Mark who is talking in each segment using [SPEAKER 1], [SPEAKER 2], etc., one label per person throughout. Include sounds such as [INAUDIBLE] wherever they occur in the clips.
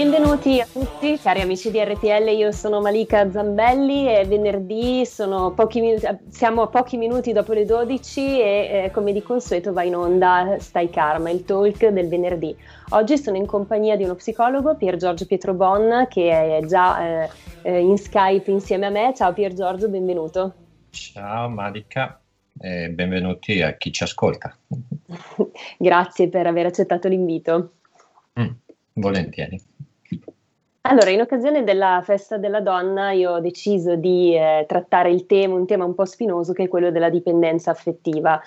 [SPEAKER 1] Benvenuti a tutti, cari amici di RTL, io sono Malika Zambelli e venerdì minuti, siamo a pochi minuti dopo le 12 e eh, come di consueto va in onda Stai Karma, il talk del venerdì. Oggi sono in compagnia di uno psicologo, Pier Giorgio Pietrobon, che è già eh, eh, in Skype insieme a me. Ciao Pier Giorgio, benvenuto.
[SPEAKER 2] Ciao Malika e benvenuti a chi ci ascolta. [LAUGHS]
[SPEAKER 1] Grazie per aver accettato l'invito.
[SPEAKER 2] Mm, volentieri.
[SPEAKER 1] Allora, in occasione della festa della donna io ho deciso di eh, trattare il tema, un tema un po' spinoso che è quello della dipendenza affettiva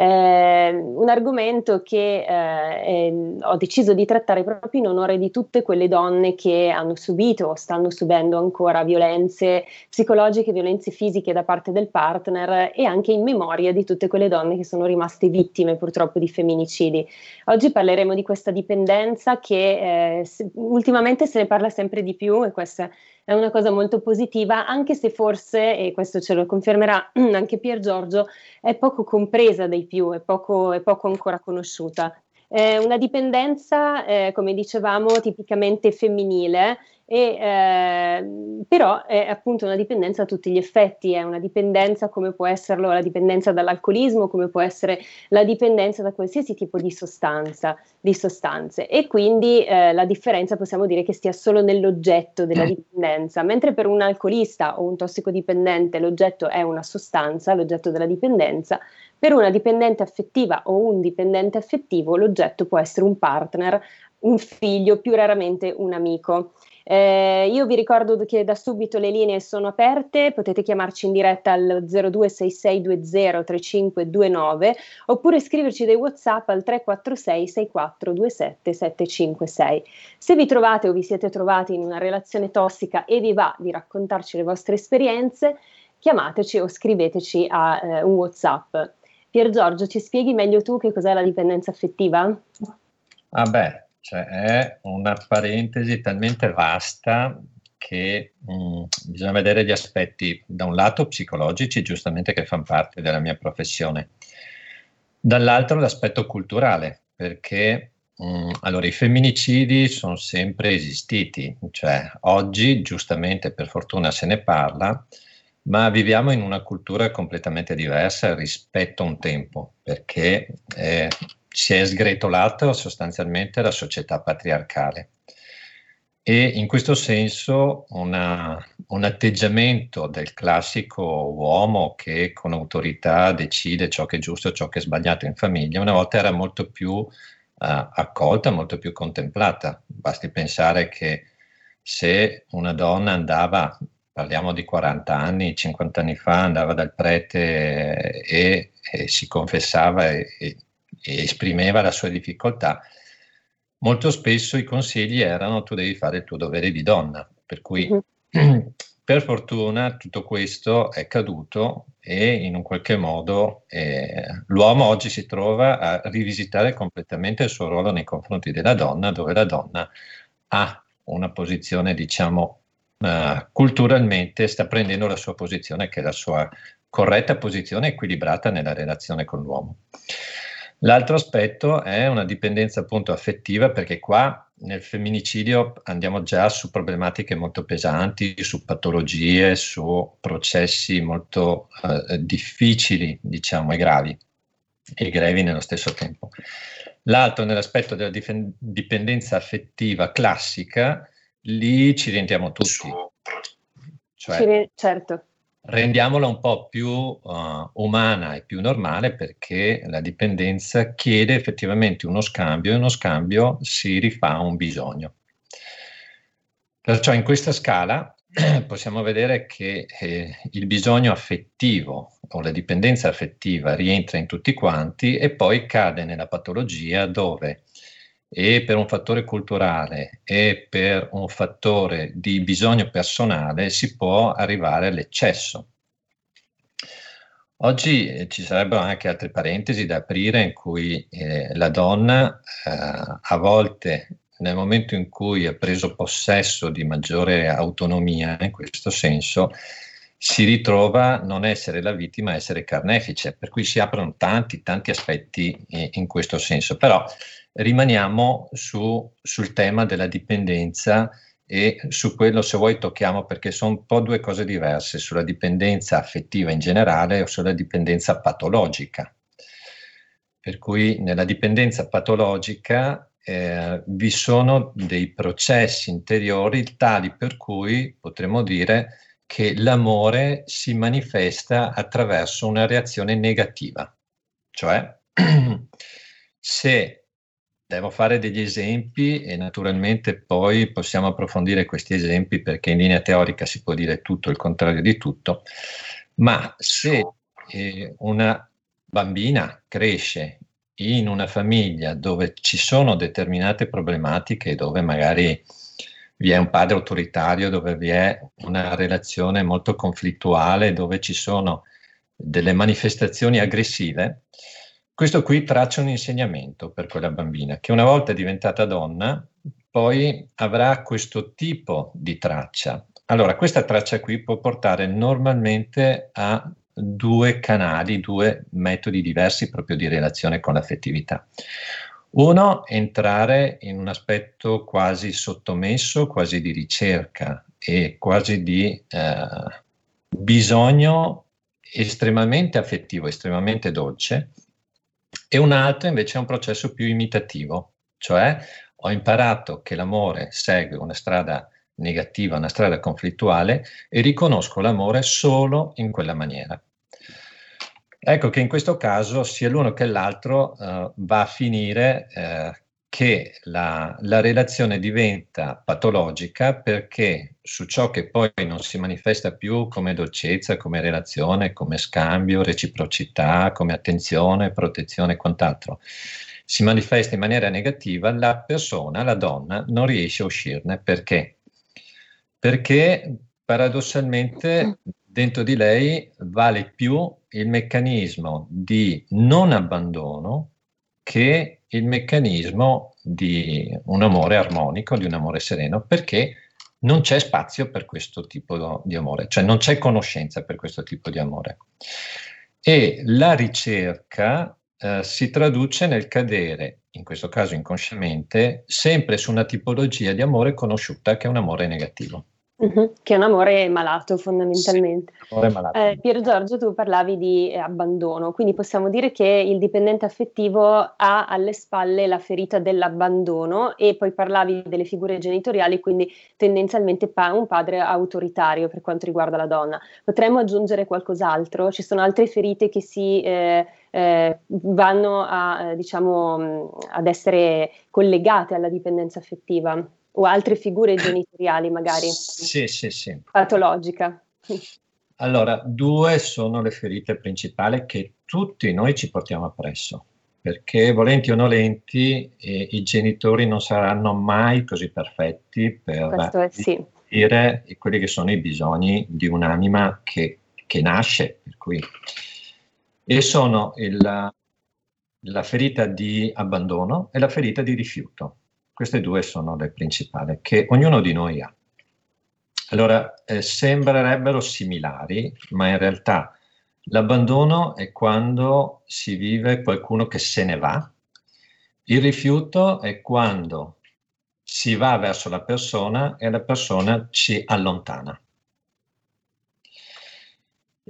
[SPEAKER 1] eh, un argomento che eh, ho deciso di trattare proprio in onore di tutte quelle donne che hanno subito o stanno subendo ancora violenze psicologiche, violenze fisiche da parte del partner e anche in memoria di tutte quelle donne che sono rimaste vittime purtroppo di femminicidi. Oggi parleremo di questa dipendenza che eh, ultimamente se ne parla sempre di più e questa è una cosa molto positiva, anche se forse, e questo ce lo confermerà [CLEARS THROAT] anche Pier Giorgio, è poco compresa dai più, è poco, è poco ancora conosciuta. È una dipendenza, eh, come dicevamo, tipicamente femminile, e, eh, però è appunto una dipendenza a tutti gli effetti, è una dipendenza come può esserlo la dipendenza dall'alcolismo, come può essere la dipendenza da qualsiasi tipo di sostanza, di sostanze e quindi eh, la differenza possiamo dire che stia solo nell'oggetto della mm. dipendenza, mentre per un alcolista o un tossicodipendente l'oggetto è una sostanza, l'oggetto della dipendenza, per una dipendente affettiva o un dipendente affettivo l'oggetto può essere un partner, un figlio, più raramente un amico. Eh, io vi ricordo che da subito le linee sono aperte, potete chiamarci in diretta al 0266203529 oppure scriverci dei WhatsApp al 346 6427 756. Se vi trovate o vi siete trovati in una relazione tossica e vi va di raccontarci le vostre esperienze, chiamateci o scriveteci a eh, un WhatsApp. Pier Giorgio, ci spieghi meglio tu che cos'è la dipendenza affettiva?
[SPEAKER 2] Ah beh, cioè è una parentesi talmente vasta che mh, mm, bisogna vedere gli aspetti, da un lato psicologici, giustamente che fanno parte della mia professione, dall'altro l'aspetto culturale, perché mh, mm, allora, i femminicidi sono sempre esistiti, cioè oggi giustamente per fortuna se ne parla, ma viviamo in una cultura completamente diversa rispetto a un tempo, perché eh, si è sgretolato sostanzialmente la società patriarcale. E in questo senso una, un atteggiamento del classico uomo che con autorità decide ciò che è giusto e ciò che è sbagliato in famiglia, una volta era molto più uh, accolta, molto più contemplata. Basti pensare che se una donna andava parliamo di 40 anni, 50 anni fa, andava dal prete e, e si confessava e, e, esprimeva la sua difficoltà, molto spesso i consigli erano tu devi fare il tuo dovere di donna, per cui mm-hmm. [CLEARS THROAT] per fortuna tutto questo è caduto e in un qualche modo eh, l'uomo oggi si trova a rivisitare completamente il suo ruolo nei confronti della donna, dove la donna ha una posizione diciamo uh, culturalmente sta prendendo la sua posizione, che è la sua corretta posizione equilibrata nella relazione con l'uomo. L'altro aspetto è una dipendenza appunto affettiva, perché qua nel femminicidio andiamo già su problematiche molto pesanti, su patologie, su processi molto uh, difficili, diciamo, e gravi, e grevi nello stesso tempo. L'altro, nell'aspetto della dif- dipendenza affettiva classica, lì ci rientriamo tutti.
[SPEAKER 1] Cioè, certo.
[SPEAKER 2] Rendiamola un po' più uh, umana e più normale perché la dipendenza chiede effettivamente uno scambio e uno scambio si rifà a un bisogno. Perciò in questa scala [CLEARS THROAT] possiamo vedere che eh, il bisogno affettivo o la dipendenza affettiva rientra in tutti quanti e poi cade nella patologia dove e per un fattore culturale e per un fattore di bisogno personale si può arrivare all'eccesso. Oggi eh, ci sarebbero anche altre parentesi da aprire in cui eh, la donna eh, a volte nel momento in cui ha preso possesso di maggiore autonomia in questo senso si ritrova non essere la vittima, essere carnefice, per cui si aprono tanti, tanti aspetti eh, in questo senso. Però rimaniamo su, sul tema della dipendenza e su quello se vuoi tocchiamo perché sono un po' due cose diverse, sulla dipendenza affettiva in generale o sulla dipendenza patologica. Per cui nella dipendenza patologica eh, vi sono dei processi interiori tali per cui potremmo dire che l'amore si manifesta attraverso una reazione negativa. Cioè, [CLEARS THROAT] se Devo fare degli esempi e naturalmente poi possiamo approfondire questi esempi perché in linea teorica si può dire tutto il contrario di tutto, ma se eh, una bambina cresce in una famiglia dove ci sono determinate problematiche, dove magari vi è un padre autoritario, dove vi è una relazione molto conflittuale, dove ci sono delle manifestazioni aggressive, questo qui traccia un insegnamento per quella bambina che una volta diventata donna poi avrà questo tipo di traccia. Allora, questa traccia qui può portare normalmente a due canali, due metodi diversi proprio di relazione con l'affettività. Uno, entrare in un aspetto quasi sottomesso, quasi di ricerca e quasi di eh, bisogno estremamente affettivo, estremamente dolce, e un altro invece è un processo più imitativo, cioè ho imparato che l'amore segue una strada negativa, una strada conflittuale e riconosco l'amore solo in quella maniera. Ecco che in questo caso sia l'uno che l'altro uh, va a finire uh, che la, la, relazione diventa patologica perché su ciò che poi non si manifesta più come dolcezza, come relazione, come scambio, reciprocità, come attenzione, protezione e quant'altro, si manifesta in maniera negativa, la persona, la donna, non riesce a uscirne. Perché? Perché paradossalmente dentro di lei vale più il meccanismo di non abbandono che il meccanismo di un amore armonico, di un amore sereno, perché non c'è spazio per questo tipo di amore, cioè non c'è conoscenza per questo tipo di amore. E la ricerca eh, si traduce nel cadere, in questo caso inconsciamente, sempre su una tipologia di amore conosciuta che è un amore negativo.
[SPEAKER 1] Uh-huh, che è un amore malato fondamentalmente. Sì, amore malato. Eh, Piero Giorgio, tu parlavi di eh, abbandono, quindi possiamo dire che il dipendente affettivo ha alle spalle la ferita dell'abbandono e poi parlavi delle figure genitoriali, quindi tendenzialmente pa- un padre autoritario per quanto riguarda la donna. Potremmo aggiungere qualcos'altro? Ci sono altre ferite che si eh, eh, vanno a, diciamo, ad essere collegate alla dipendenza affettiva? O altre figure genitoriali magari.
[SPEAKER 2] Sì, sì, sì.
[SPEAKER 1] Patologica.
[SPEAKER 2] Allora, due sono le ferite principali che tutti noi ci portiamo appresso, perché volenti o nolenti eh, i genitori non saranno mai così perfetti per
[SPEAKER 1] è, sì.
[SPEAKER 2] dire quelli che sono i bisogni di un'anima che, che nasce. Per cui. E sono il, la ferita di abbandono e la ferita di rifiuto. Queste due sono le principali che ognuno di noi ha. Allora, eh, sembrerebbero similari, ma in realtà l'abbandono è quando si vive qualcuno che se ne va, il rifiuto è quando si va verso la persona e la persona ci allontana.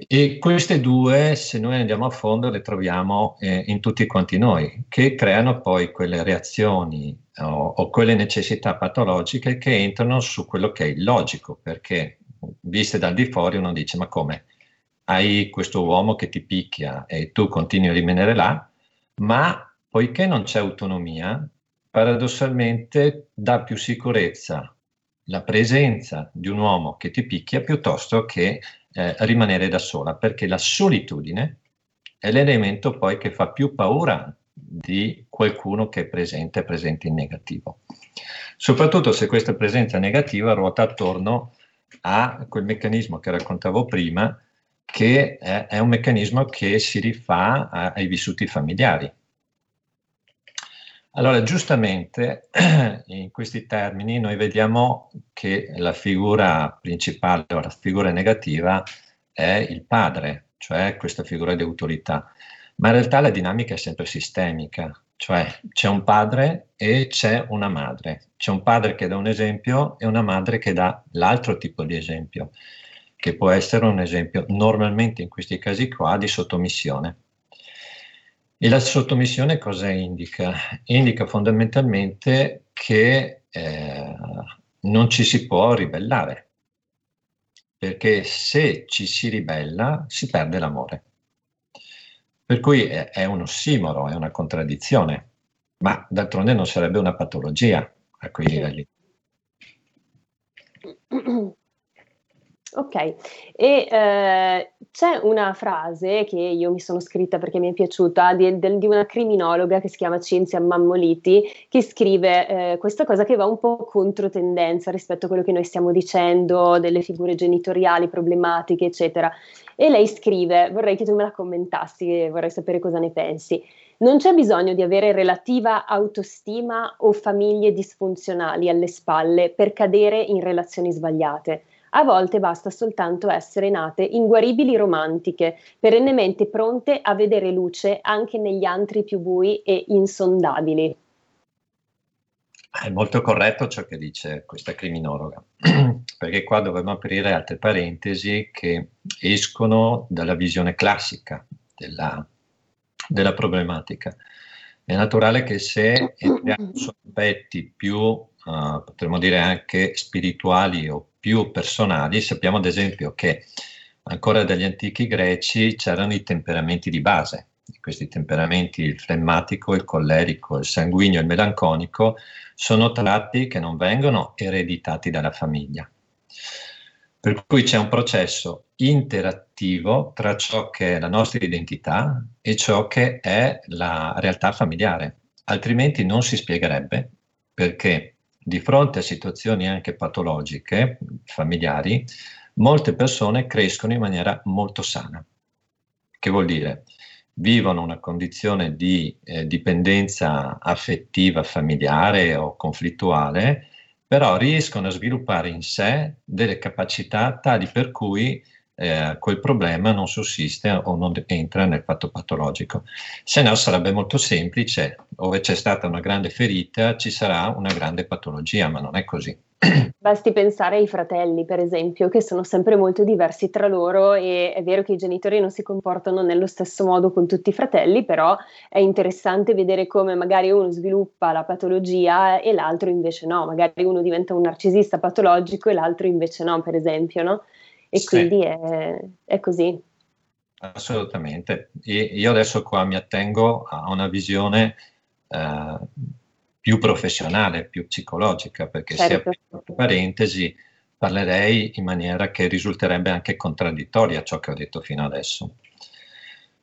[SPEAKER 2] E queste due, se noi andiamo a fondo, le troviamo eh, in tutti quanti noi, che creano poi quelle reazioni o, o, quelle necessità patologiche che entrano su quello che è il logico, perché viste dal di fuori uno dice ma come? hai questo uomo che ti picchia e tu continui a rimanere là, ma poiché non c'è autonomia, paradossalmente dà più sicurezza la presenza di un uomo che ti picchia piuttosto che eh, rimanere da sola, perché la solitudine è l'elemento poi che fa più paura di qualcuno che è presente, presente in negativo. Soprattutto se questa presenza negativa ruota attorno a quel meccanismo che raccontavo prima, che è, è un meccanismo che si rifà a, ai vissuti familiari. Allora, giustamente, [CLEARS THROAT] in questi termini noi vediamo che la figura principale o la figura negativa è il padre, cioè questa figura di autorità. Ma in realtà la dinamica è sempre sistemica, cioè c'è un padre e c'è una madre. C'è un padre che dà un esempio e una madre che dà l'altro tipo di esempio che può essere un esempio normalmente in questi casi qua di sottomissione. E la sottomissione cosa indica? Indica fondamentalmente che eh, non ci si può ribellare, perché se ci si ribella si perde l'amore. Per cui è, è un ossimoro, è una contraddizione, ma d'altronde non sarebbe una patologia a quei livelli. [CLEARS THROAT]
[SPEAKER 1] Ok, e eh, c'è una frase che io mi sono scritta perché mi è piaciuta di, di una criminologa che si chiama Cinzia Mammoliti che scrive eh, questa cosa che va un po' contro tendenza rispetto a quello che noi stiamo dicendo delle figure genitoriali problematiche eccetera e lei scrive, vorrei che tu me la commentassi, vorrei sapere cosa ne pensi. Non c'è bisogno di avere relativa autostima o famiglie disfunzionali alle spalle per cadere in relazioni sbagliate. A volte basta soltanto essere nate inguaribili romantiche, perennemente pronte a vedere luce anche negli antri più bui e insondabili.
[SPEAKER 2] È molto corretto ciò che dice questa criminologa, [CLEARS THROAT] perché qua dovremmo aprire altre parentesi che escono dalla visione classica della, della problematica. È naturale che se entriamo su aspetti più, uh, potremmo dire anche spirituali o più personali, sappiamo ad esempio che ancora dagli antichi greci c'erano i temperamenti di base. Questi temperamenti, il flemmatico, il collerico, il sanguigno, il melanconico, sono tratti che non vengono ereditati dalla famiglia. Per cui c'è un processo interattivo tra ciò che è la nostra identità e ciò che è la realtà familiare. Altrimenti non si spiegherebbe perché di fronte a situazioni anche patologiche, familiari, molte persone crescono in maniera molto sana. Che vuol dire? Vivono una condizione di eh, dipendenza affettiva familiare o conflittuale, però riescono a sviluppare in sé delle capacità tali per cui eh, quel problema non sussiste o non entra nel fatto patologico. Se no sarebbe molto semplice, dove c'è stata una grande ferita ci sarà una grande patologia, ma non è così. [CLEARS THROAT]
[SPEAKER 1] Basti pensare ai fratelli, per esempio, che sono sempre molto diversi tra loro e è vero che i genitori non si comportano nello stesso modo con tutti i fratelli, però è interessante vedere come magari uno sviluppa la patologia e l'altro invece no, magari uno diventa un narcisista patologico e l'altro invece no, per esempio, no? E sì. quindi è, è, così.
[SPEAKER 2] Assolutamente. Io adesso qua mi attengo a una visione eh, più professionale, più psicologica, perché certo. se apro parentesi parlerei in maniera che risulterebbe anche contraddittoria a ciò che ho detto fino adesso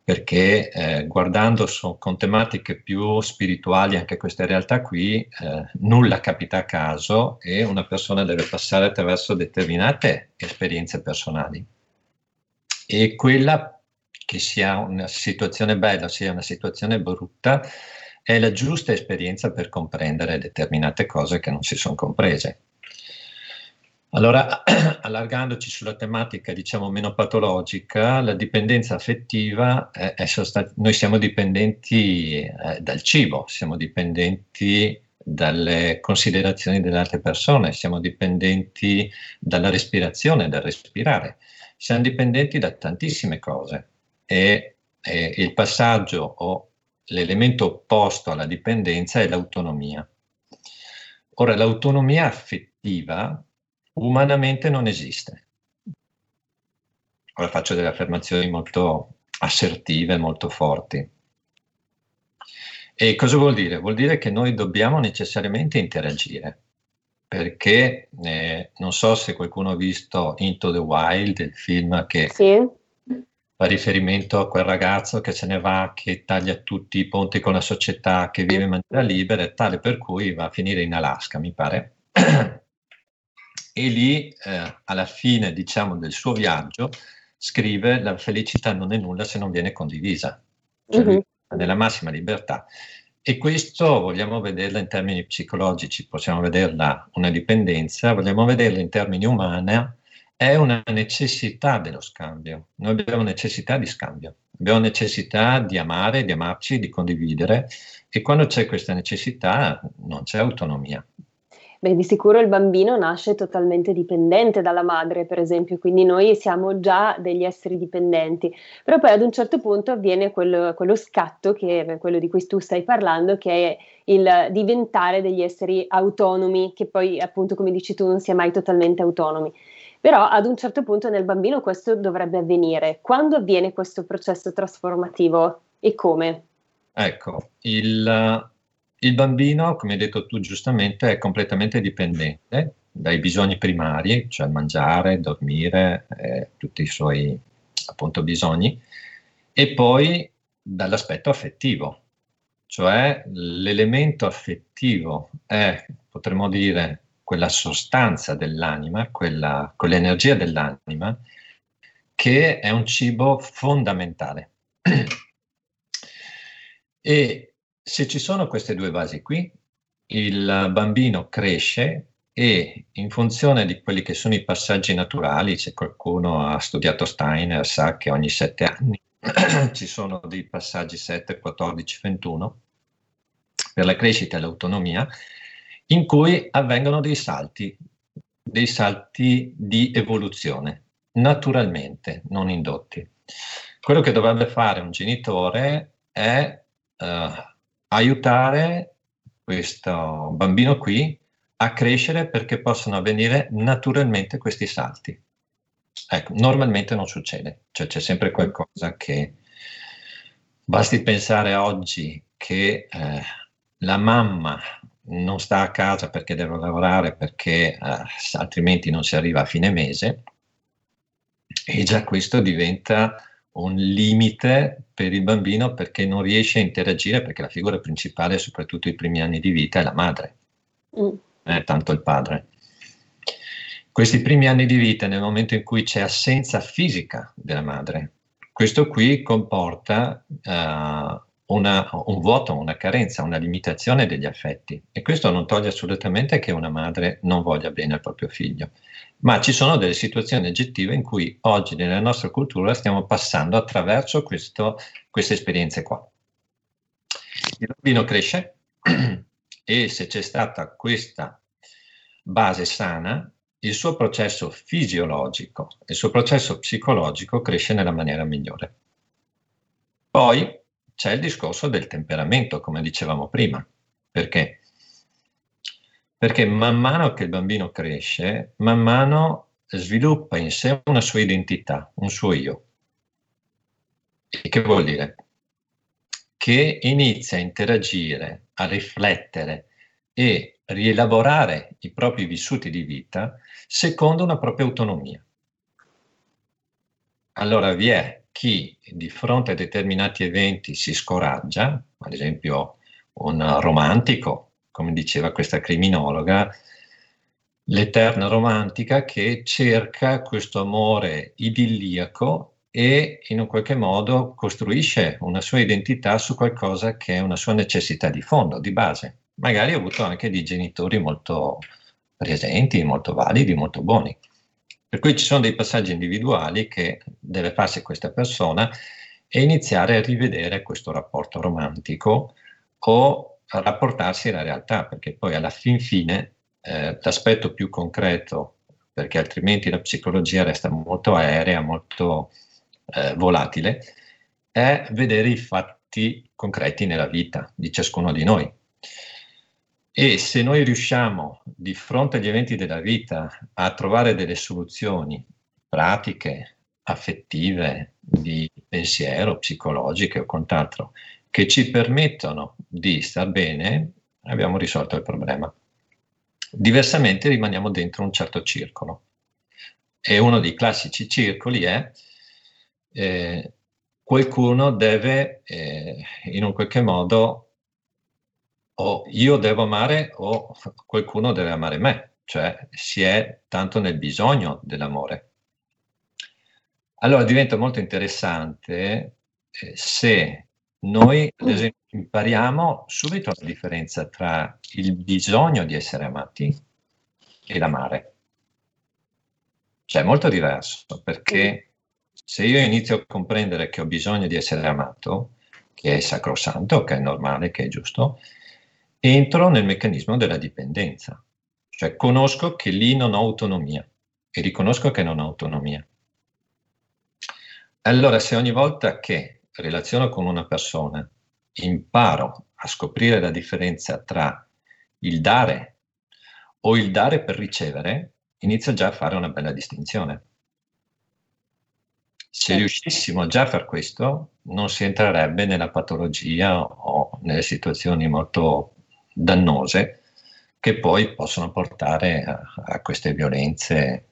[SPEAKER 2] perché eh, guardando su, con tematiche più spirituali anche queste realtà qui, eh, nulla capita a caso e una persona deve passare attraverso determinate esperienze personali. E quella che sia una situazione bella, sia una situazione brutta, è la giusta esperienza per comprendere determinate cose che non si sono comprese. Allora, [CLEARS THROAT] allargandoci sulla tematica, diciamo, meno patologica, la dipendenza affettiva è, è sostan- noi siamo dipendenti eh, dal cibo, siamo dipendenti dalle considerazioni delle altre persone, siamo dipendenti dalla respirazione, dal respirare, siamo dipendenti da tantissime cose e, e il passaggio o l'elemento opposto alla dipendenza è l'autonomia. Ora, l'autonomia affettiva umanamente non esiste. ora faccio delle affermazioni molto assertive, molto forti. E cosa vuol dire? Vuol dire che noi dobbiamo necessariamente interagire, perché eh, non so se qualcuno ha visto Into the Wild, il film che sì. fa riferimento a quel ragazzo che se ne va, che taglia tutti i ponti con la società, che vive in maniera libera, e tale per cui va a finire in Alaska, mi pare. [CLEARS THROAT] e lì, eh, alla fine, diciamo, del suo viaggio, scrive la felicità non è nulla se non viene condivisa, cioè mm-hmm. nella massima libertà. E questo vogliamo vederla in termini psicologici, possiamo vederla una dipendenza, vogliamo vederla in termini umani, è una necessità dello scambio. Noi abbiamo necessità di scambio, abbiamo necessità di amare, di amarci, di condividere e quando c'è questa necessità non c'è autonomia.
[SPEAKER 1] Beh, di sicuro il bambino nasce totalmente dipendente dalla madre, per esempio, quindi noi siamo già degli esseri dipendenti, però poi ad un certo punto avviene quello, quello scatto, che è quello di cui tu stai parlando, che è il diventare degli esseri autonomi, che poi appunto, come dici tu, non si è mai totalmente autonomi. Però ad un certo punto nel bambino questo dovrebbe avvenire. Quando avviene questo processo trasformativo e come?
[SPEAKER 2] Ecco, il, il bambino, come hai detto tu giustamente, è completamente dipendente dai bisogni primari, cioè mangiare, dormire, eh, tutti i suoi appunto bisogni, e poi dall'aspetto affettivo, cioè l'elemento affettivo è, potremmo dire, quella sostanza dell'anima, quella, quell'energia dell'anima, che è un cibo fondamentale. [CLEARS THROAT] e se ci sono queste due basi qui, il bambino cresce e in funzione di quelli che sono i passaggi naturali, se qualcuno ha studiato Steiner sa che ogni sette anni [CLEARS THROAT] ci sono dei passaggi 7, 14, 21 per la crescita e l'autonomia, in cui avvengono dei salti, dei salti di evoluzione, naturalmente, non indotti. Quello che dovrebbe fare un genitore è uh, aiutare questo bambino qui a crescere perché possono avvenire naturalmente questi salti. Ecco, normalmente non succede, cioè c'è sempre qualcosa che basti pensare oggi che eh, la mamma non sta a casa perché deve lavorare perché eh, altrimenti non si arriva a fine mese e già questo diventa un limite per il bambino perché non riesce a interagire perché la figura principale, soprattutto i primi anni di vita, è la madre, mm. è tanto il padre. Questi primi anni di vita, nel momento in cui c'è assenza fisica della madre, questo qui comporta uh, una, un vuoto, una carenza, una limitazione degli affetti e questo non toglie assolutamente che una madre non voglia bene al proprio figlio ma ci sono delle situazioni oggettive in cui oggi nella nostra cultura stiamo passando attraverso questo, queste esperienze qua. Il bambino cresce [CLEARS THROAT] e se c'è stata questa base sana, il suo processo fisiologico il suo processo psicologico cresce nella maniera migliore. Poi c'è il discorso del temperamento, come dicevamo prima, perché perché man mano che il bambino cresce, man mano sviluppa in sé una sua identità, un suo io. E che vuol dire? Che inizia a interagire, a riflettere e rielaborare i propri vissuti di vita secondo una propria autonomia. Allora vi è chi di fronte a determinati eventi si scoraggia, ad esempio un romantico come diceva questa criminologa, l'eterna romantica che cerca questo amore idilliaco e in un qualche modo costruisce una sua identità su qualcosa che è una sua necessità di fondo, di base. Magari ha avuto anche dei genitori molto presenti, molto validi, molto buoni. Per cui ci sono dei passaggi individuali che deve farsi questa persona e iniziare a rivedere questo rapporto romantico o a rapportarsi alla realtà, perché poi alla fin fine eh, l'aspetto più concreto, perché altrimenti la psicologia resta molto aerea, molto eh, volatile, è vedere i fatti concreti nella vita di ciascuno di noi. E se noi riusciamo di fronte agli eventi della vita a trovare delle soluzioni pratiche, affettive, di pensiero, psicologiche o quant'altro, che ci permettono di star bene, abbiamo risolto il problema. Diversamente rimaniamo dentro un certo circolo. E uno dei classici circoli è eh, qualcuno deve eh, in un qualche modo o io devo amare o qualcuno deve amare me, cioè si è tanto nel bisogno dell'amore. Allora diventa molto interessante eh, se noi, ad esempio, impariamo subito la differenza tra il bisogno di essere amati e l'amare. Cioè è molto diverso perché se io inizio a comprendere che ho bisogno di essere amato, che è sacrosanto, che è normale, che è giusto, entro nel meccanismo della dipendenza. Cioè conosco che lì non ho autonomia e riconosco che non ho autonomia. Allora se ogni volta che relaziono con una persona imparo a scoprire la differenza tra il dare o il dare per ricevere, inizio già a fare una bella distinzione. Se riuscissimo già a far questo, non si entrerebbe nella patologia o nelle situazioni molto dannose che poi possono portare a, a queste violenze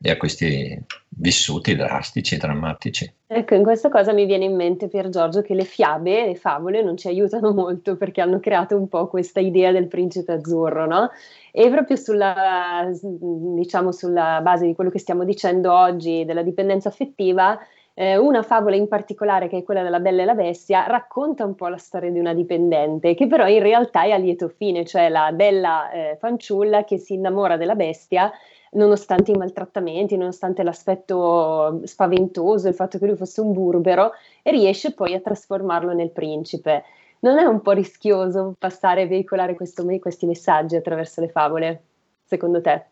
[SPEAKER 2] e a questi vissuti drastici, drammatici.
[SPEAKER 1] Ecco, in questa cosa mi viene in mente, Pier Giorgio, che le fiabe, le favole non ci aiutano [LAUGHS] molto perché hanno creato un po' questa idea del principe azzurro, no? E proprio sulla, diciamo, sulla base di quello che stiamo dicendo oggi della dipendenza affettiva, eh, una favola in particolare, che è quella della Bella e la Bestia, racconta un po' la storia di una dipendente, che però in realtà è a lieto fine, cioè la bella eh, fanciulla che si innamora della bestia nonostante i maltrattamenti, nonostante l'aspetto spaventoso, il fatto che lui fosse un burbero, e riesce poi a trasformarlo nel principe. Non è un po' rischioso passare e veicolare questo, questi messaggi attraverso le favole, secondo te?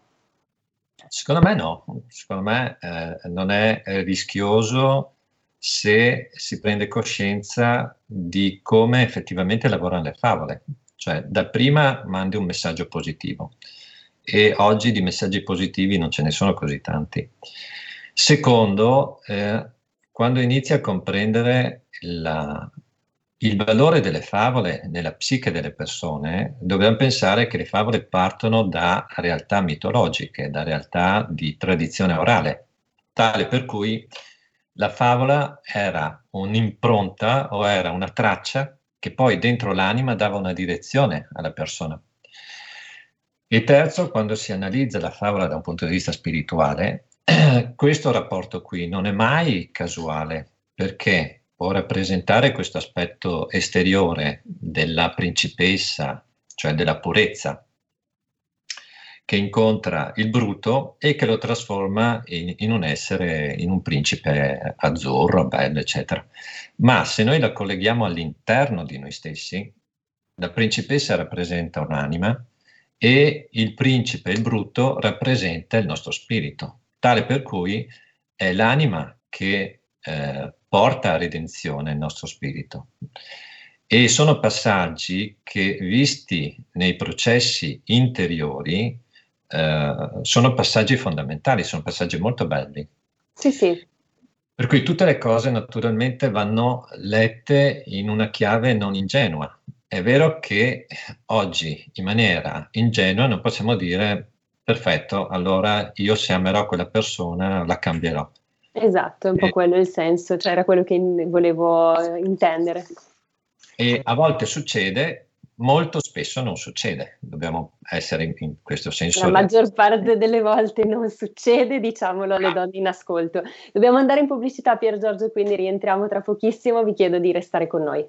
[SPEAKER 2] Secondo me no, secondo me eh, non è rischioso se si prende coscienza di come effettivamente lavorano le favole. Cioè, da prima mandi un messaggio positivo e oggi di messaggi positivi non ce ne sono così tanti. Secondo, eh, quando inizi a comprendere la, il valore delle favole nella psiche delle persone, dobbiamo pensare che le favole partono da realtà mitologiche, da realtà di tradizione orale, tale per cui la favola era un'impronta o era una traccia che poi dentro l'anima dava una direzione alla persona. E terzo, quando si analizza la favola da un punto di vista spirituale, [CLEARS THROAT] questo rapporto qui non è mai casuale, perché può rappresentare questo aspetto esteriore della principessa, cioè della purezza, che incontra il brutto e che lo trasforma in, in, un essere, in un principe azzurro, bello, eccetera. Ma se noi la colleghiamo all'interno di noi stessi, la principessa rappresenta un'anima e il principe, il brutto, rappresenta il nostro spirito, tale per cui è l'anima che eh, porta a redenzione il nostro spirito. E sono passaggi che, visti nei processi interiori, eh, sono passaggi fondamentali, sono passaggi molto belli.
[SPEAKER 1] Sì, sì.
[SPEAKER 2] Per cui tutte le cose naturalmente vanno lette in una chiave non ingenua. È vero che oggi in maniera ingenua non possiamo dire perfetto, allora io se amerò quella persona la cambierò.
[SPEAKER 1] Esatto, è un po' quello il senso, cioè era quello che volevo intendere.
[SPEAKER 2] E a volte succede, molto spesso non succede, dobbiamo essere in, in questo senso.
[SPEAKER 1] La maggior parte delle volte non succede, diciamolo alle donne in ascolto. Dobbiamo andare in pubblicità, Pier Giorgio, quindi rientriamo tra pochissimo, vi chiedo di restare con noi.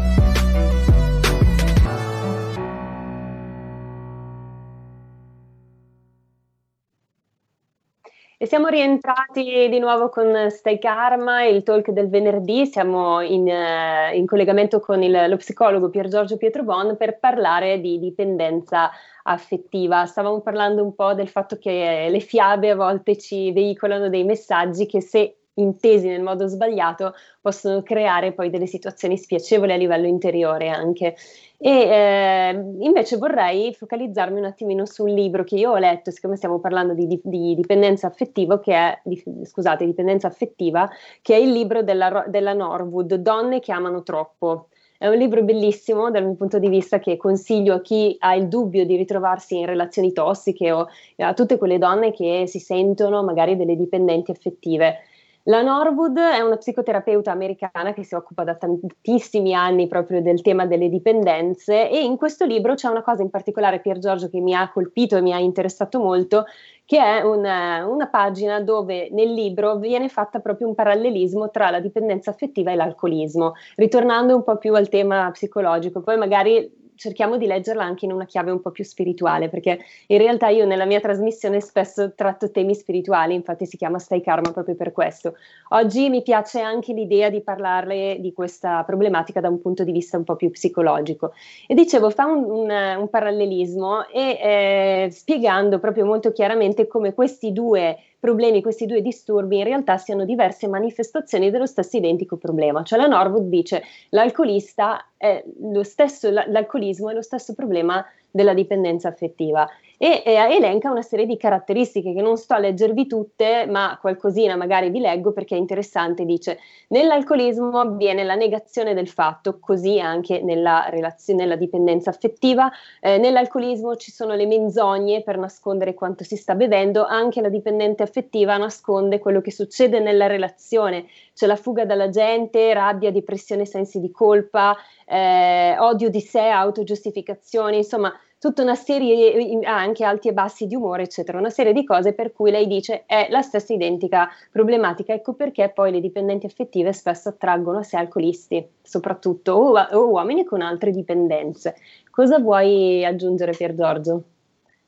[SPEAKER 1] E siamo rientrati di nuovo con Stay Karma, il talk del venerdì. Siamo in, uh, in collegamento con il, lo psicologo Pier Giorgio Pietrobon per parlare di dipendenza affettiva. Stavamo parlando un po' del fatto che le fiabe a volte ci veicolano dei messaggi che se intesi nel modo sbagliato possono creare poi delle situazioni spiacevoli a livello interiore anche. E eh, invece vorrei focalizzarmi un attimino su un libro che io ho letto, siccome stiamo parlando di, di, di dipendenza affettiva, che è, di, scusate, dipendenza affettiva, che è il libro della, della Norwood, Donne che amano troppo. È un libro bellissimo dal mio punto di vista che consiglio a chi ha il dubbio di ritrovarsi in relazioni tossiche o a tutte quelle donne che si sentono magari delle dipendenti affettive. La Norwood è una psicoterapeuta americana che si occupa da tantissimi anni proprio del tema delle dipendenze e in questo libro c'è una cosa in particolare, Pier Giorgio, che mi ha colpito e mi ha interessato molto, che è una, una pagina dove nel libro viene fatta proprio un parallelismo tra la dipendenza affettiva e l'alcolismo, ritornando un po' più al tema psicologico. Poi magari cerchiamo di leggerla anche in una chiave un po' più spirituale, perché in realtà io nella mia trasmissione spesso tratto temi spirituali, infatti si chiama Stai Karma proprio per questo. Oggi mi piace anche l'idea di parlarle di questa problematica da un punto di vista un po' più psicologico. E dicevo, fa un, un, un parallelismo e eh, spiegando proprio molto chiaramente come questi due problemi, questi due disturbi in realtà siano diverse manifestazioni dello stesso identico problema. Cioè la Norwood dice l'alcolista è lo stesso, l'alcolismo è lo stesso problema della dipendenza affettiva e eh, elenca una serie di caratteristiche che non sto a leggervi tutte, ma qualcosina magari vi leggo perché è interessante. Dice: Nell'alcolismo avviene la negazione del fatto, così anche nella, relazione, nella dipendenza affettiva. Eh, nell'alcolismo ci sono le menzogne per nascondere quanto si sta bevendo, anche la dipendente affettiva nasconde quello che succede nella relazione, c'è la fuga dalla gente, rabbia, depressione, sensi di colpa, eh, odio di sé, autogiustificazione, insomma tutta una serie, anche alti e bassi di umore, eccetera, una serie di cose per cui lei dice è la stessa identica problematica. Ecco perché poi le dipendenti affettive spesso attraggono a sé alcolisti, soprattutto, o, o uomini con altre dipendenze. Cosa vuoi aggiungere, Pier Giorgio?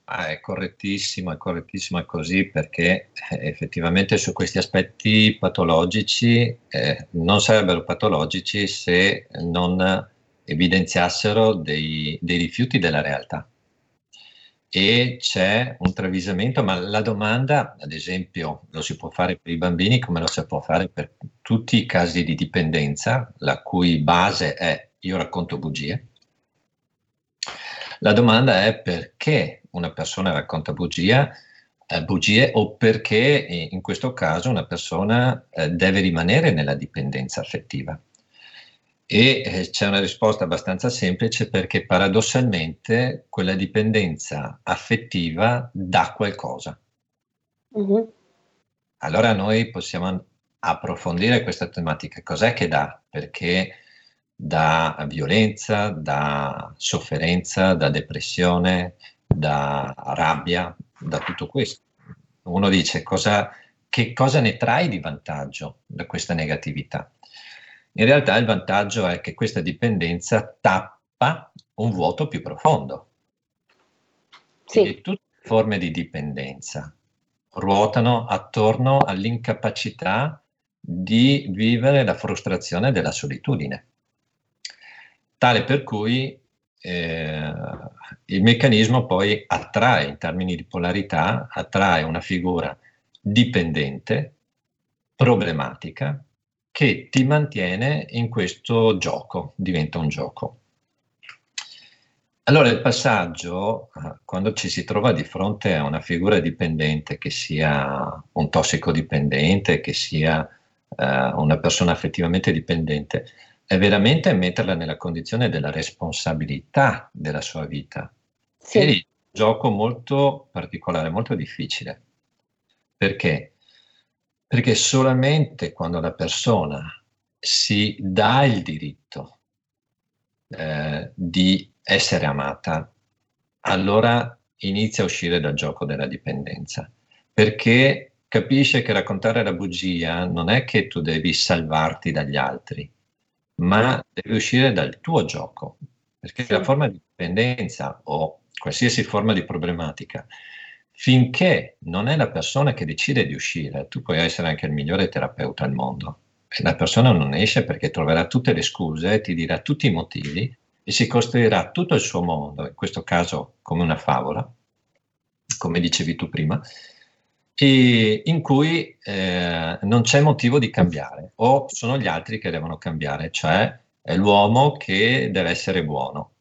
[SPEAKER 2] Ah, è correttissimo, è correttissimo, è così perché eh, effettivamente su questi aspetti patologici eh, non sarebbero patologici se non evidenziassero dei, dei rifiuti della realtà. E c'è un travisamento, ma la domanda, ad esempio, lo si può fare per i bambini come lo si può fare per tutti i casi di dipendenza, la cui base è io racconto bugie. La domanda è perché una persona racconta bugia, eh, bugie o perché in questo caso una persona eh, deve rimanere nella dipendenza affettiva. E eh, c'è una risposta abbastanza semplice perché paradossalmente quella dipendenza affettiva dà qualcosa. Uh-huh. Allora noi possiamo approfondire questa tematica. Cos'è che dà? Perché dà violenza, dà sofferenza, da depressione, da rabbia, da tutto questo. Uno dice cosa, che cosa ne trai di vantaggio da questa negatività? In realtà il vantaggio è che questa dipendenza tappa un vuoto più profondo. Sì. Tutte le forme di dipendenza ruotano attorno all'incapacità di vivere la frustrazione della solitudine, tale per cui eh, il meccanismo poi attrae, in termini di polarità, attrae una figura dipendente, problematica, che ti mantiene in questo gioco, diventa un gioco. Allora il passaggio, eh, quando ci si trova di fronte a una figura dipendente, che sia un tossicodipendente, che sia eh, una persona affettivamente dipendente, è veramente metterla nella condizione della responsabilità della sua vita. Sì. È un gioco molto particolare, molto difficile. Perché? Perché solamente quando la persona si dà il diritto eh, di essere amata, allora inizia a uscire dal gioco della dipendenza, perché capisce che raccontare la bugia non è che tu devi salvarti dagli altri, ma devi uscire dal tuo gioco, perché la forma di dipendenza o qualsiasi forma di problematica, finché non è la persona che decide di uscire, tu puoi essere anche il migliore terapeuta al mondo, e la persona non esce perché troverà tutte le scuse, ti dirà tutti i motivi e si costruirà tutto il suo mondo, in questo caso come una favola, come dicevi tu prima, in cui eh, non c'è motivo di cambiare o sono gli altri che devono cambiare, cioè è l'uomo che deve essere buono.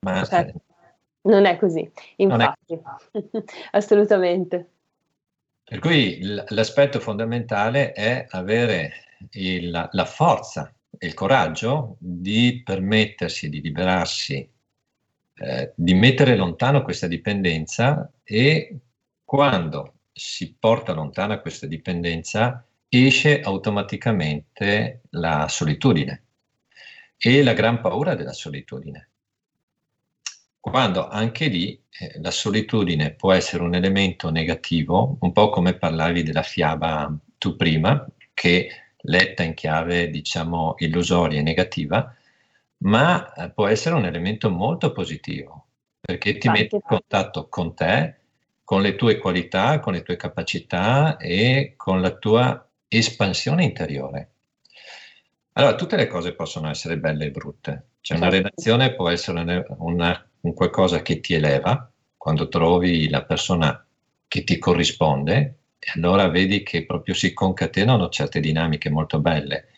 [SPEAKER 1] Ma certo. Non è così, infatti, è [LAUGHS] assolutamente.
[SPEAKER 2] Per cui l'aspetto fondamentale è avere il, la forza il coraggio di permettersi di liberarsi, eh, di mettere lontano questa dipendenza e quando si porta lontana questa dipendenza esce automaticamente la solitudine e la gran paura della solitudine. Quando anche lì eh, la solitudine può essere un elemento negativo, un po' come parlavi della fiaba tu prima, che letta in chiave, diciamo, illusoria e negativa, ma eh, può essere un elemento molto positivo, perché ti mette in contatto con te, con le tue qualità, con le tue capacità e con la tua espansione interiore. Allora, tutte le cose possono essere belle e brutte. Cioè, una certo. relazione può essere una, un qualcosa che ti eleva, quando trovi la persona che ti corrisponde, e allora vedi che proprio si concatenano certe dinamiche molto belle.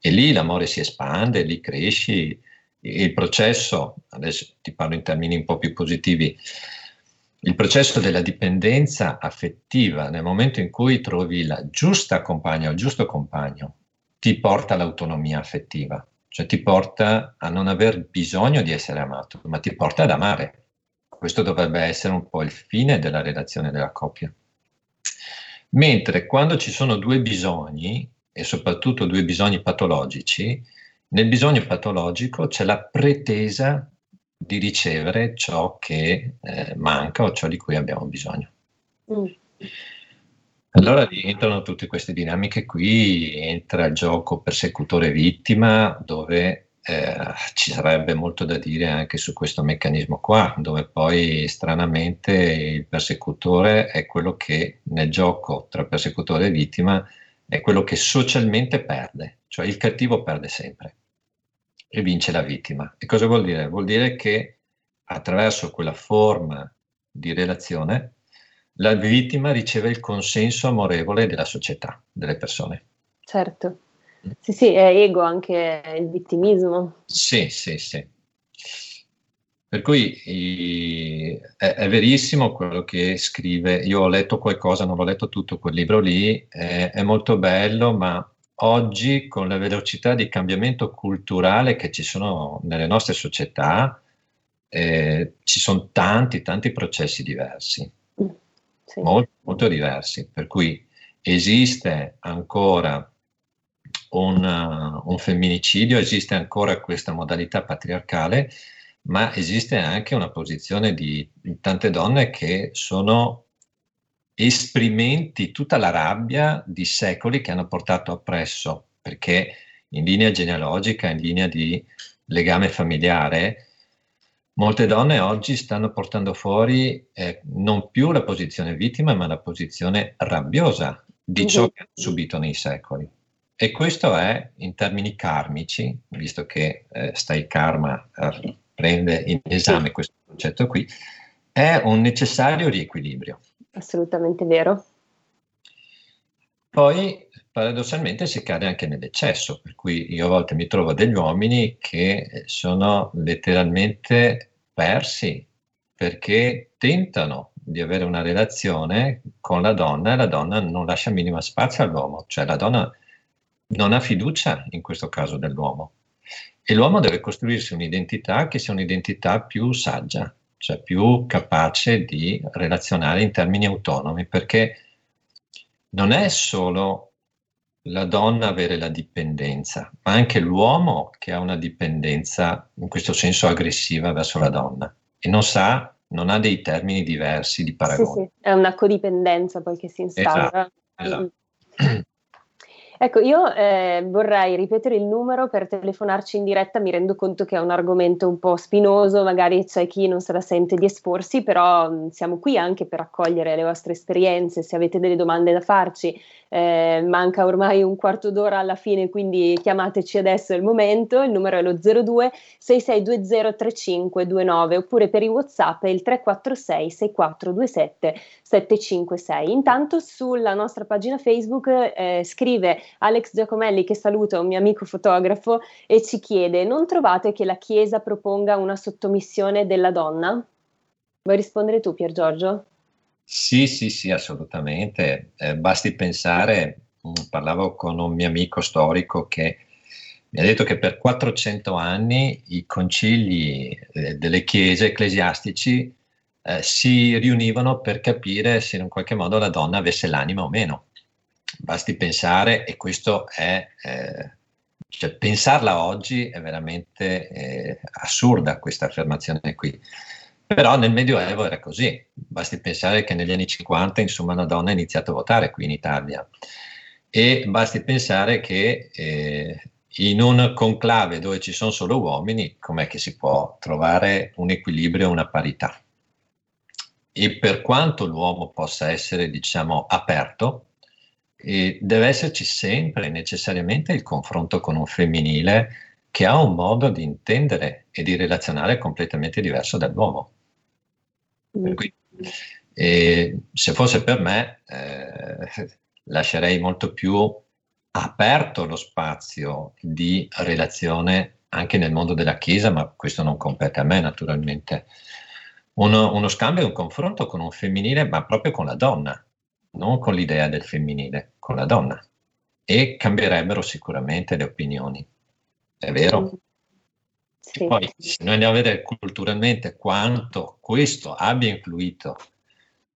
[SPEAKER 2] E lì l'amore si espande, lì cresci, il processo, adesso ti parlo in termini un po' più positivi, il processo della dipendenza affettiva, nel momento in cui trovi la giusta compagna o il giusto compagno, ti porta all'autonomia affettiva, cioè ti porta a non aver bisogno di essere amato, ma ti porta ad amare. Questo dovrebbe essere un po' il fine della relazione della coppia. Mentre quando ci sono due bisogni, e soprattutto due bisogni patologici, nel bisogno patologico c'è la pretesa di ricevere ciò che eh, manca o ciò di cui abbiamo bisogno. Mm. Allora rientrano tutte queste dinamiche qui, entra il gioco persecutore-vittima, dove eh, ci sarebbe molto da dire anche su questo meccanismo qua, dove poi stranamente il persecutore è quello che nel gioco tra persecutore e vittima è quello che socialmente perde, cioè il cattivo perde sempre e vince la vittima. E cosa vuol dire? Vuol dire che attraverso quella forma di relazione la vittima riceve il consenso amorevole della società, delle persone.
[SPEAKER 1] Certo. Sì, sì, è ego anche il vittimismo.
[SPEAKER 2] Sì, sì, sì. Per cui i, è, è, verissimo quello che scrive. Io ho letto qualcosa, non ho letto tutto quel libro lì, è, è molto bello, ma oggi con la velocità di cambiamento culturale che ci sono nelle nostre società, eh, ci sono tanti, tanti processi diversi, mm, sì. molto, molto diversi. Per cui esiste ancora un, un femminicidio, esiste ancora questa modalità patriarcale, ma esiste anche una posizione di, di tante donne che sono esprimenti tutta la rabbia di secoli che hanno portato appresso, perché in linea genealogica, in linea di legame familiare, molte donne oggi stanno portando fuori eh, non più la posizione vittima, ma la posizione rabbiosa di ciò che hanno subito nei secoli. E questo è, in termini karmici, visto che eh, Stai Karma eh, prende in esame questo concetto qui, è un necessario riequilibrio.
[SPEAKER 1] Assolutamente vero.
[SPEAKER 2] Poi paradossalmente si cade anche nell'eccesso, per cui io a volte mi trovo degli uomini che sono letteralmente persi perché tentano di avere una relazione con la donna e la donna non lascia minima spazio all'uomo, cioè la donna non ha fiducia in questo caso dell'uomo. E l'uomo deve costruirsi un'identità che sia un'identità più saggia, cioè più capace di relazionare in termini autonomi, perché non è solo la donna avere la dipendenza, ma anche l'uomo che ha una dipendenza in questo senso aggressiva verso la donna e non sa, non ha dei termini diversi di paragone. Sì, sì.
[SPEAKER 1] è una codipendenza poi che si instaura. Esatto, esatto. [CLEARS THROAT] Ecco, io eh, vorrei ripetere il numero per telefonarci in diretta, mi rendo conto che è un argomento un po' spinoso, magari c'è chi non se la sente di esporsi, però mh, siamo qui anche per accogliere le vostre esperienze, se avete delle domande da farci eh, manca ormai un quarto d'ora alla fine, quindi chiamateci adesso è il momento, il numero è lo 02 6620 3529 oppure per i Whatsapp è il 346 6427 756. Intanto sulla nostra pagina Facebook eh, scrive Alex Giacomelli che saluta un mio amico fotografo e ci chiede non trovate che la Chiesa proponga una sottomissione della donna? Vuoi rispondere tu Pier Giorgio?
[SPEAKER 2] Sì, sì, sì, assolutamente. Eh, basti pensare, mm, parlavo con un mio amico storico che mi ha detto che per 400 anni i concili eh, delle chiese ecclesiastici eh, si riunivano per capire se in qualche modo la donna avesse l'anima o meno. Basti pensare, e questo è, eh, cioè, pensarla oggi è veramente eh, assurda questa affermazione qui. Però nel Medioevo era così, basti pensare che negli anni 50 insomma una donna ha iniziato a votare qui in Italia e basti pensare che eh, in un conclave dove ci sono solo uomini, com'è che si può trovare un equilibrio, una parità? E per quanto l'uomo possa essere, diciamo, aperto, eh, deve esserci sempre necessariamente il confronto con un femminile che ha un modo di intendere e di relazionare completamente diverso dall'uomo. Cui, eh, se fosse per me, eh, [LAUGHS] lascerei molto più aperto lo spazio di relazione anche nel mondo della Chiesa, ma questo non compete a me naturalmente. Uno, uno scambio, un confronto con un femminile, ma proprio con la donna, non con l'idea del femminile, con la donna. E cambierebbero sicuramente le opinioni. È vero? Sì. Poi, se noi andiamo a vedere culturalmente quanto questo abbia influito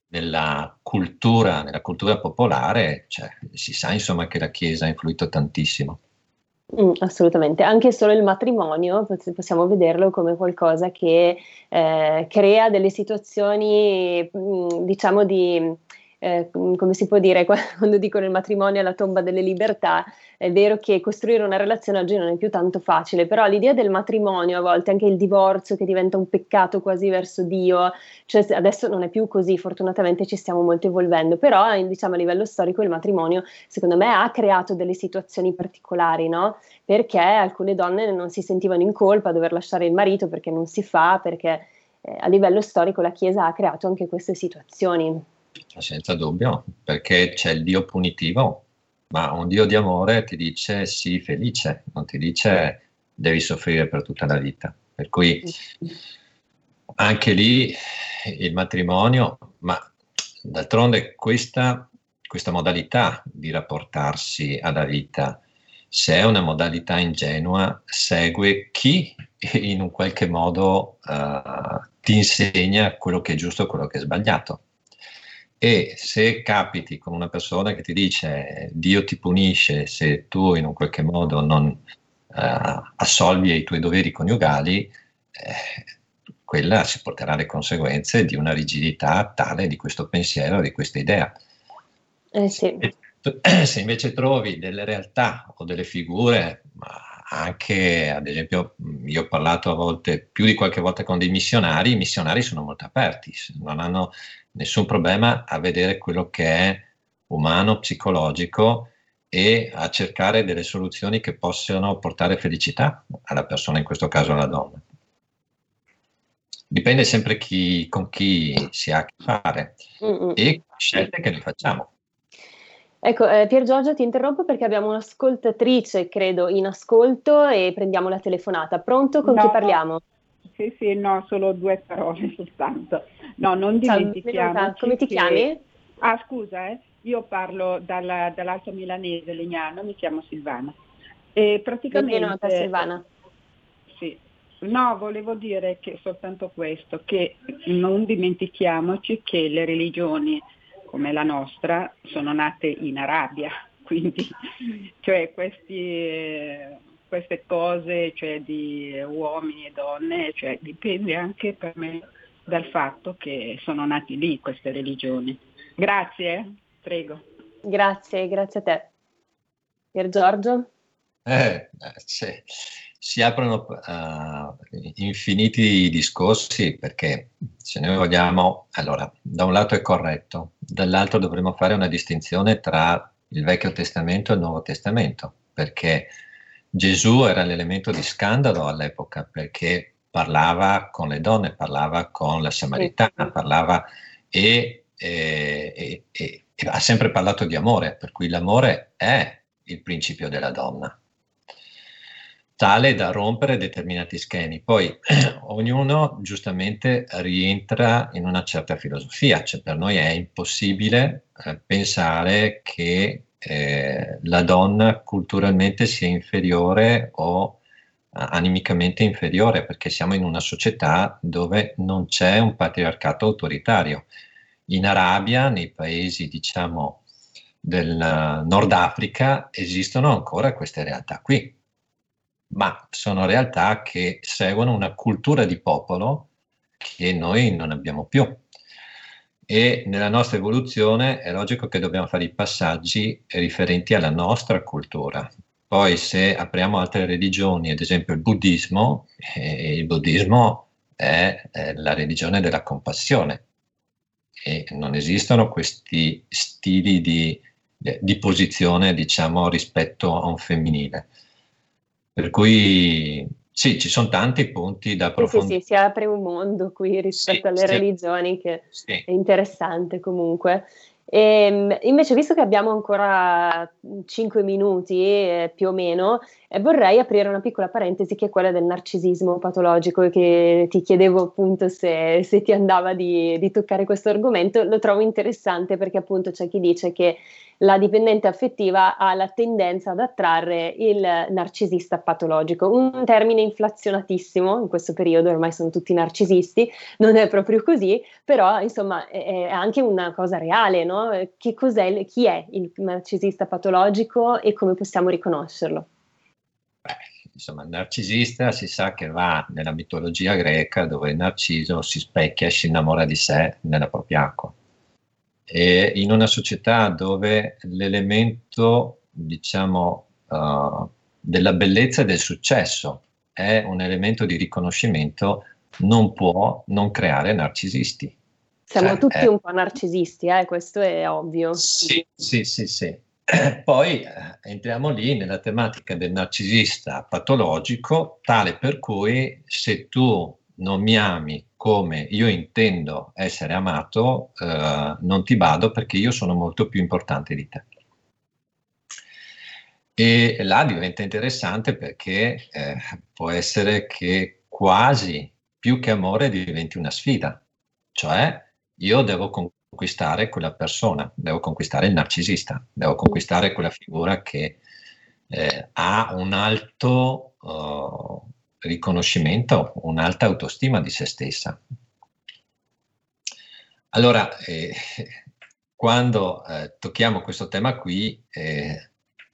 [SPEAKER 2] nella cultura, nella cultura popolare, cioè, si sa insomma che la Chiesa ha influito tantissimo.
[SPEAKER 1] Mm, assolutamente, anche solo il matrimonio possiamo vederlo come qualcosa che eh, crea delle situazioni, mm, diciamo, di eh, come si può dire, [LAUGHS] quando dicono il matrimonio è la tomba delle libertà, è vero che costruire una relazione oggi non è più tanto facile, però l'idea del matrimonio, a volte anche il divorzio che diventa un peccato quasi verso Dio, cioè adesso non è più così, fortunatamente ci stiamo molto evolvendo, però diciamo a livello storico il matrimonio secondo me ha creato delle situazioni particolari, no? Perché alcune donne non si sentivano in colpa a dover lasciare il marito perché non si fa, perché eh, a livello storico la Chiesa ha creato anche queste situazioni.
[SPEAKER 2] Senza dubbio, perché c'è il Dio punitivo, ma un Dio di amore ti dice sii felice, non ti dice devi soffrire per tutta la vita. Per cui anche lì il matrimonio, ma d'altronde questa, questa modalità di rapportarsi alla vita, se è una modalità ingenua, segue chi in un qualche modo uh, ti insegna quello che è giusto e quello che è sbagliato e se capiti con una persona che ti dice Dio ti punisce se tu in un qualche modo non uh, assolvi i tuoi doveri coniugali, eh, quella si porterà alle conseguenze di una rigidità tale di questo pensiero, di questa idea.
[SPEAKER 1] Eh sì.
[SPEAKER 2] Se invece [CLEARS THROAT] trovi delle realtà o delle figure, anche ad esempio io ho parlato a volte più di qualche volta con dei missionari, i missionari sono molto aperti, non hanno nessun problema a vedere quello che è umano, psicologico e a cercare delle soluzioni che possano portare felicità alla persona, in questo caso alla donna. Dipende sempre chi, con chi si ha a che fare Mm-mm. e scelte che ne facciamo.
[SPEAKER 1] Ecco, eh, Pier Giorgio ti interrompo perché abbiamo un'ascoltatrice, credo, in ascolto e prendiamo la telefonata. Pronto? Con no, chi parliamo?
[SPEAKER 3] Sì, sì, no, solo due parole [LAUGHS] soltanto. No, non dimentichiamo.
[SPEAKER 1] Come ti chiami?
[SPEAKER 3] Ah, scusa, eh. io parlo dalla, dall'Alto Milanese, Legnano, mi chiamo Silvana. E praticamente...
[SPEAKER 1] Benvenuta Silvana.
[SPEAKER 3] Sì, No, volevo dire che soltanto questo, che non dimentichiamoci che le religioni come la nostra sono nate in Arabia, [LAUGHS] quindi cioè questi, queste cose cioè di uomini e donne cioè, dipende anche per me dal fatto che sono nati lì queste religioni. Grazie, prego.
[SPEAKER 1] Grazie, grazie a te. Pier Giorgio?
[SPEAKER 2] Eh, sì si aprono uh, infiniti discorsi perché se noi vogliamo, allora, da un lato è corretto, dall'altro dovremmo fare una distinzione tra il Vecchio Testamento e il Nuovo Testamento, perché Gesù era l'elemento di scandalo all'epoca, perché parlava con le donne, parlava con la Samaritana, parlava e, e, e, e ha sempre parlato di amore, per cui l'amore è il principio della donna tale da rompere determinati schemi. Poi [CLEARS THROAT] ognuno giustamente rientra in una certa filosofia, cioè per noi è impossibile eh, pensare che eh, la donna culturalmente sia inferiore o eh, animicamente inferiore, perché siamo in una società dove non c'è un patriarcato autoritario. In Arabia, nei paesi diciamo del Nord Africa, esistono ancora queste realtà qui ma sono realtà che seguono una cultura di popolo che noi non abbiamo più. E nella nostra evoluzione è logico che dobbiamo fare i passaggi riferenti alla nostra cultura. Poi se apriamo altre religioni, ad esempio il buddismo, eh, il buddismo è, è la religione della compassione e non esistono questi stili di, di posizione, diciamo, rispetto a un femminile. Per cui sì, ci sono tanti punti da approfondire.
[SPEAKER 1] Sì, sì, sì, si apre un mondo qui rispetto alle religioni che è interessante comunque. E, ehm, invece, visto che abbiamo ancora 5 minuti eh, più o meno, eh, vorrei aprire una piccola parentesi che è quella del narcisismo patologico, che ti chiedevo appunto se, se ti andava di, di toccare questo argomento. Lo trovo interessante perché appunto c'è chi dice che la dipendente affettiva ha la tendenza ad attrarre il narcisista patologico, un termine inflazionatissimo in questo periodo, ormai sono tutti narcisisti, non è proprio così, però insomma è, anche una cosa reale, no? Chi è il narcisista patologico e come possiamo riconoscerlo?
[SPEAKER 2] Insomma, il narcisista si sa che va nella mitologia greca dove il narciso si specchia e si innamora di sé nella propria acqua e in una società dove l'elemento, diciamo, uh, della bellezza e del successo è un elemento di riconoscimento, non può non creare narcisisti.
[SPEAKER 1] Siamo cioè, tutti è... un po' narcisisti, eh? questo è ovvio.
[SPEAKER 2] Sì, sì, sì, sì. Poi eh, entriamo lì nella tematica del narcisista patologico, tale per cui se tu non mi ami come io intendo essere amato, eh, non ti vado perché io sono molto più importante di te. E là diventa interessante perché eh, può essere che quasi più che amore diventi una sfida, cioè io devo conquistare quella persona, devo conquistare il narcisista, devo conquistare quella figura che eh, ha un alto uh, riconoscimento, un'alta autostima di se stessa. Allora, eh, quando eh, tocchiamo questo tema qui, eh,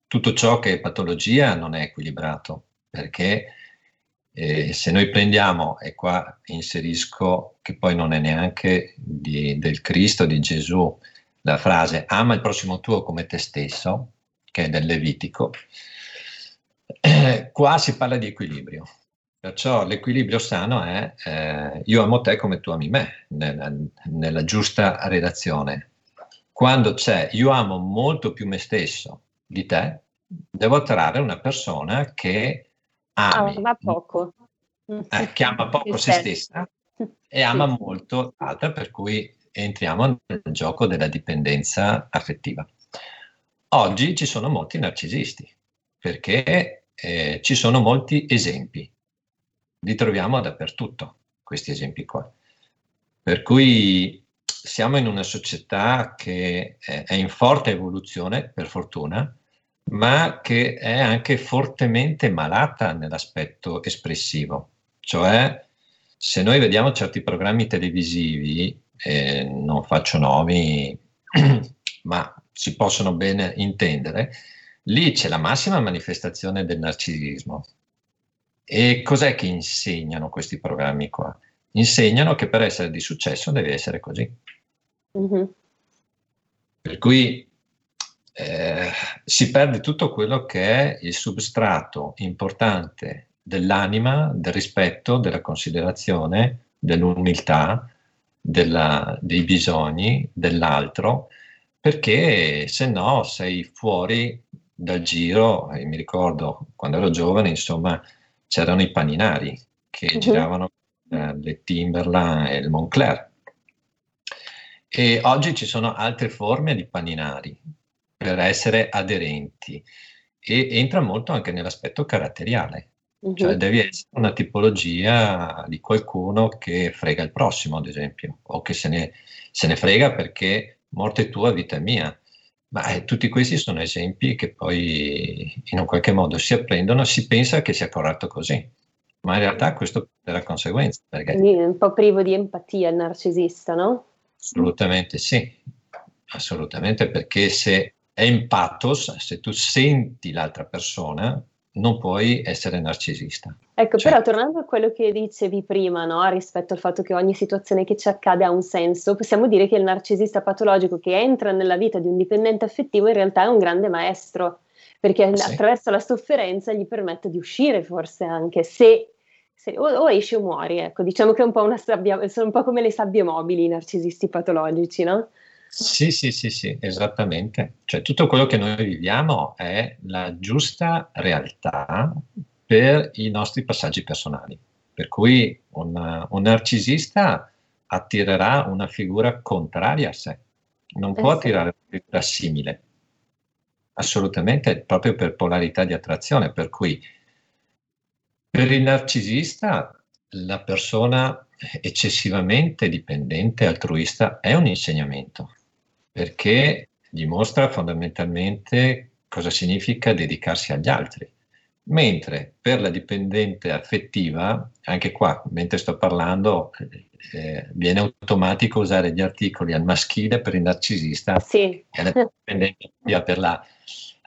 [SPEAKER 2] tutto ciò che è patologia non è equilibrato, perché eh, se noi prendiamo, e qua inserisco che poi non è neanche di, del Cristo, di Gesù, la frase ama il prossimo tuo come te stesso, che è del Levitico, eh, [CLEARS THROAT] qua si parla di equilibrio. Perciò l'equilibrio sano è eh, io amo te come tu ami me, nella, nella giusta relazione. Quando c'è io amo molto più me stesso di te, devo attrarre una persona che ami,
[SPEAKER 1] ama poco,
[SPEAKER 2] eh, che ama [LAUGHS] poco se stessa [LAUGHS] e ama sì. molto l'altra, per cui entriamo nel gioco della dipendenza affettiva. Oggi ci sono molti narcisisti perché eh, ci sono molti esempi, li troviamo dappertutto, questi esempi qua. Per cui siamo in una società che è in forte evoluzione, per fortuna, ma che è anche fortemente malata nell'aspetto espressivo. Cioè, se noi vediamo certi programmi televisivi, eh, non faccio nomi, [CLEARS THROAT] ma si possono bene intendere, lì c'è la massima manifestazione del narcisismo. E cos'è che insegnano questi programmi qua? Insegnano che per essere di successo deve essere così. Mm-hmm. Per cui eh, si perde tutto quello che è il substrato importante dell'anima, del rispetto, della considerazione, dell'umiltà, della, dei bisogni dell'altro, perché se no sei fuori dal giro. E mi ricordo quando ero giovane, insomma, c'erano i paninari che uh-huh. giravano eh, le Timberland e il Moncler. E oggi ci sono altre forme di paninari per essere aderenti e entra molto anche nell'aspetto caratteriale. Uh-huh. Cioè devi essere una tipologia di qualcuno che frega il prossimo, ad esempio, o che se ne, se ne frega perché morte tua, vita mia. Ma eh, tutti questi sono esempi che poi in un qualche modo si apprendono, si pensa che sia corretto così, ma in realtà questo è la conseguenza. Perché...
[SPEAKER 1] Quindi è un po' privo di empatia il narcisista, no?
[SPEAKER 2] Assolutamente sì, assolutamente perché se è in pathos, se tu senti l'altra persona, non puoi essere narcisista.
[SPEAKER 1] Ecco, cioè, però tornando a quello che dicevi prima, no? rispetto al fatto che ogni situazione che ci accade ha un senso, possiamo dire che il narcisista patologico che entra nella vita di un dipendente affettivo in realtà è un grande maestro, perché sì. attraverso la sofferenza gli permette di uscire forse anche se, se o, o, esci o muori, ecco, diciamo che è un po' una sabbia, sono un po' come le sabbie mobili i narcisisti patologici, no?
[SPEAKER 2] Sì, sì, sì, sì, esattamente. Cioè tutto quello che noi viviamo è la giusta realtà per i nostri passaggi personali. Per cui un, un narcisista attirerà una figura contraria a sé, non può eh attirare una figura simile. Assolutamente, proprio per polarità di attrazione. Per cui per il narcisista la persona eccessivamente dipendente, altruista, è un insegnamento perché dimostra fondamentalmente cosa significa dedicarsi agli altri. Mentre per la dipendente affettiva, anche qua, mentre sto parlando, eh, viene automatico usare gli articoli al maschile per il narcisista
[SPEAKER 1] sì.
[SPEAKER 2] e la dipendente per la,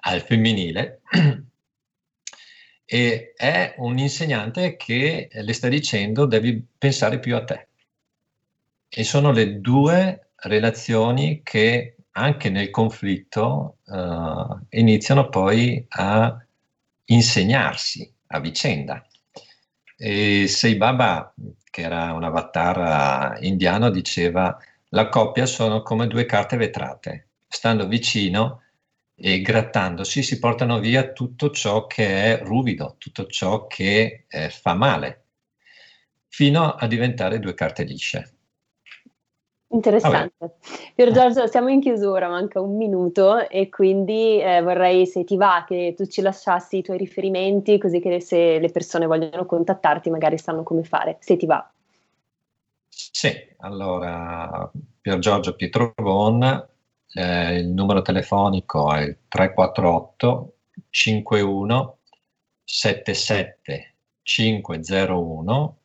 [SPEAKER 2] al femminile. E è un insegnante che le sta dicendo devi pensare più a te. E sono le due relazioni che anche nel conflitto uh, iniziano poi a insegnarsi a vicenda. E Sei Baba, che era un avatar indiano, diceva la coppia sono come due carte vetrate, stando vicino e grattandosi si portano via tutto ciò che è ruvido, tutto ciò che eh, fa male, fino a diventare due carte lisce.
[SPEAKER 1] Interessante. Vabbè. Pier Giorgio, siamo in chiusura, manca un minuto e quindi eh, vorrei, se ti va, che tu ci lasciassi i tuoi riferimenti, così che se le persone vogliono contattarti magari sanno come fare, se ti va.
[SPEAKER 2] Sì, allora, Pier Giorgio Pietro Bon, eh, il numero telefonico è il 348 51 77 501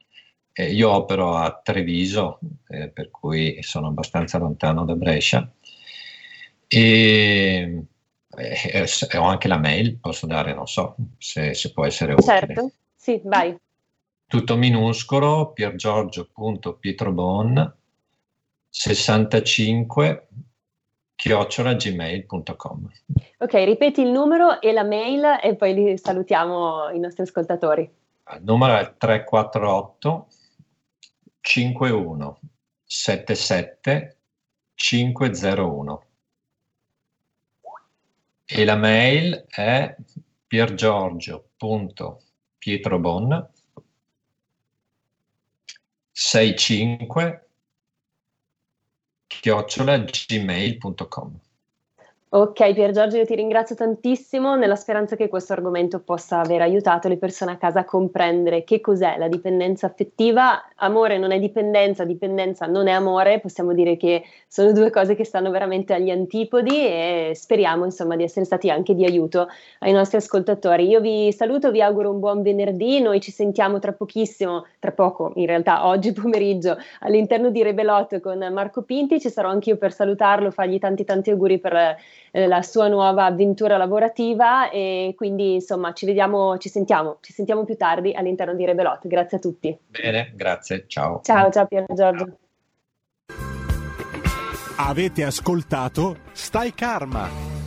[SPEAKER 2] eh, io opero a Treviso, eh, per cui sono abbastanza lontano da Brescia. E, eh, ho anche la mail, posso dare, non so se, se può essere utile.
[SPEAKER 1] Certo, sì, vai.
[SPEAKER 2] Tutto minuscolo, piergiorgio.pietrobon 65 chiocciolagmail.com
[SPEAKER 1] Ok, ripeti il numero e la mail e poi salutiamo i nostri ascoltatori.
[SPEAKER 2] Il numero è 348 51 77 501. E la mail è piergiorgio.pietrobon 65 chiocciola gmail.com
[SPEAKER 1] Ok Pier Giorgio, io ti ringrazio tantissimo nella speranza che questo argomento possa aver aiutato le persone a casa a comprendere che cos'è la dipendenza affettiva. Amore non è dipendenza, dipendenza non è amore, possiamo dire che sono due cose che stanno veramente agli antipodi e speriamo insomma di essere stati anche di aiuto ai nostri ascoltatori. Io vi saluto, vi auguro un buon venerdì, noi ci sentiamo tra pochissimo, tra poco in realtà oggi [LAUGHS] pomeriggio all'interno di Rebelot con Marco Pinti, ci sarò anch'io per salutarlo, fargli tanti tanti auguri per eh, la sua nuova avventura lavorativa e quindi insomma ci vediamo, ci sentiamo, ci sentiamo più tardi all'interno di Rebelot. Grazie a tutti.
[SPEAKER 2] Bene, grazie, ciao.
[SPEAKER 1] Ciao, ciao Pier Giorgio.
[SPEAKER 4] Avete ascoltato Stai Karma